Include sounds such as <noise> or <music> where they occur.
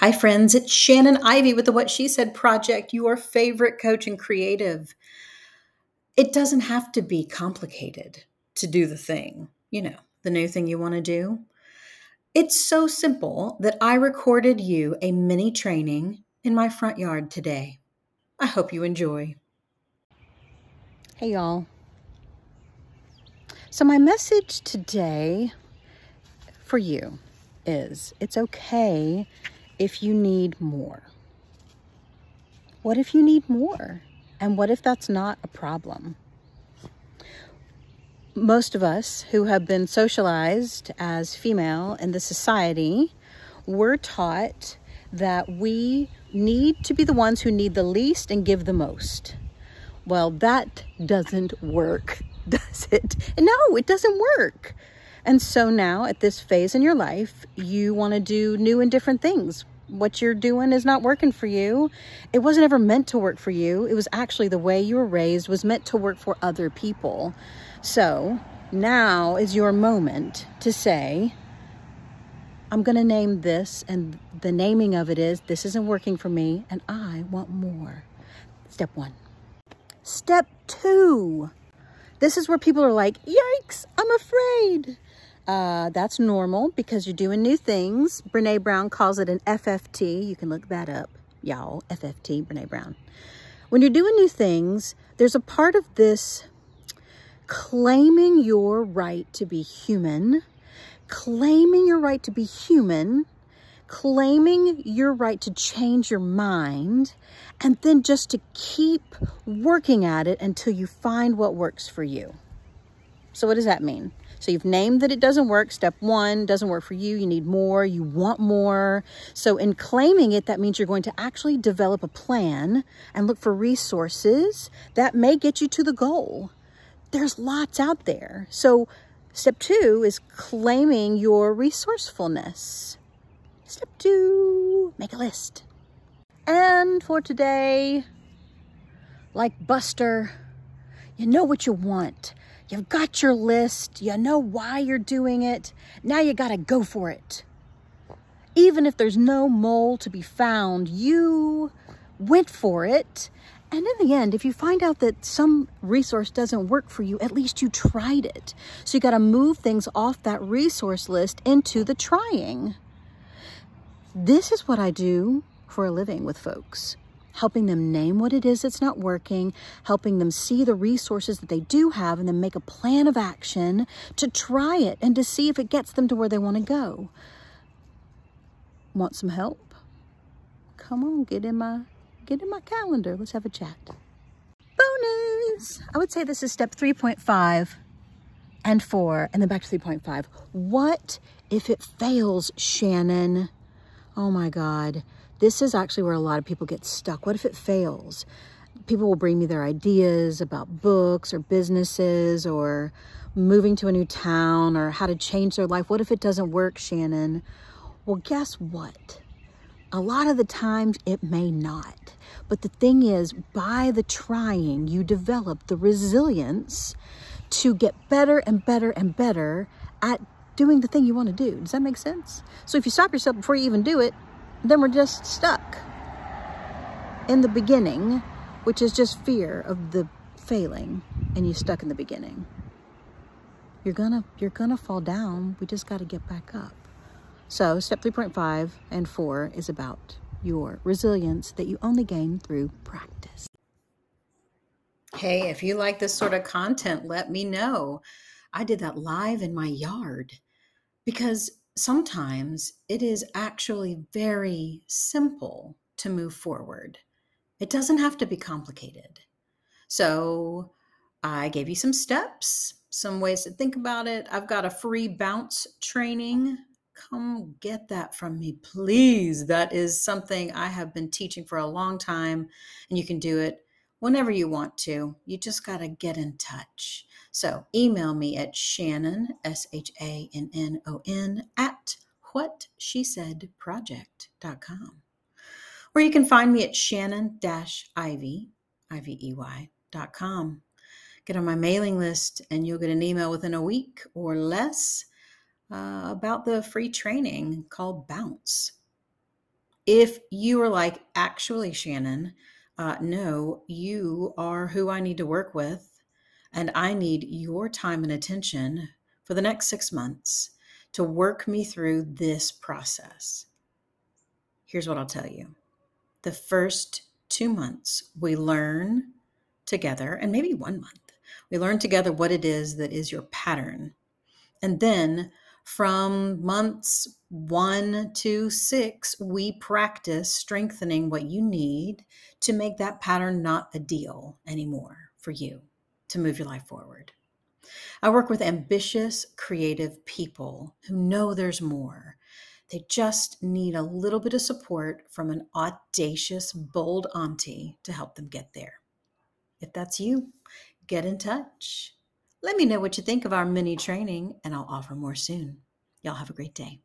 Hi, friends. It's Shannon Ivey with the What She Said Project, your favorite coach and creative. It doesn't have to be complicated to do the thing, you know, the new thing you want to do. It's so simple that I recorded you a mini training in my front yard today. I hope you enjoy. Hey, y'all. So, my message today for you is it's okay if you need more? What if you need more? And what if that's not a problem? Most of us who have been socialized as female in the society were taught that we need to be the ones who need the least and give the most. Well, that doesn't work, <laughs> does it? No, it doesn't work. And so now at this phase in your life, you want to do new and different things. What you're doing is not working for you. It wasn't ever meant to work for you. It was actually the way you were raised was meant to work for other people. So now is your moment to say, I'm going to name this, and the naming of it is this isn't working for me, and I want more. Step one. Step two. This is where people are like, yikes, I'm afraid. Uh, that's normal because you're doing new things. Brene Brown calls it an FFT. You can look that up, y'all. FFT, Brene Brown. When you're doing new things, there's a part of this claiming your right to be human, claiming your right to be human, claiming your right to change your mind, and then just to keep working at it until you find what works for you. So what does that mean? So you've named that it doesn't work. Step one doesn't work for you. You need more. You want more. So in claiming it, that means you're going to actually develop a plan and look for resources that may get you to the goal. There's lots out there. So step two is claiming your resourcefulness. Step two, make a list. And for today, like Buster, you know what you want. You've got your list. You know why you're doing it. Now you got to go for it. Even if there's no mole to be found, you went for it. And in the end, if you find out that some resource doesn't work for you, at least you tried it. So you got to move things off that resource list into the trying. This is what I do for a living with folks helping them name what it is that's not working, helping them see the resources that they do have, and then make a plan of action to try it and to see if it gets them to where they want to go. Want some help? Come on, get in my get in my calendar. Let's have a chat. Bonus! I would say this is step 3.5 and 4, and then back to 3.5. What if it fails, Shannon? Oh my God. This is actually where a lot of people get stuck. What if it fails? People will bring me their ideas about books or businesses or moving to a new town or how to change their life. What if it doesn't work, Shannon? Well, guess what? A lot of the times it may not. But the thing is, by the trying, you develop the resilience to get better and better and better at doing the thing you want to do. Does that make sense? So if you stop yourself before you even do it, then we're just stuck in the beginning, which is just fear of the failing, and you're stuck in the beginning. You're gonna you're gonna fall down. We just got to get back up. So step 3.5 and 4 is about your resilience that you only gain through practice. Hey, if you like this sort of content, let me know. I did that live in my yard because sometimes it is actually very simple to move forward. It doesn't have to be complicated. So I gave you some steps, some ways to think about it. I've got a free bounce training. Come get that from me, please. That is something I have been teaching for a long time, and you can do it whenever you want to. You just got to get in touch. So email me at Shannon, S H A N N O N, at whatshesaidproject.com. Or you can find me at Shannon Ivey, I-V-E-Y.com. Get on my mailing list and you'll get an email within a week or less uh, about the free training called Bounce. If you are like, actually, Shannon, uh, no, you are who I need to work with, and I need your time and attention for the next six months to work me through this process. Here's what I'll tell you the first two months, we learn together, and maybe one month, we learn together what it is that is your pattern. And then from months one to six, we practice strengthening what you need to make that pattern not a deal anymore for you to move your life forward. I work with ambitious, creative people who know there's more. They just need a little bit of support from an audacious, bold auntie to help them get there. If that's you, get in touch. Let me know what you think of our mini training, and I'll offer more soon. Y'all have a great day.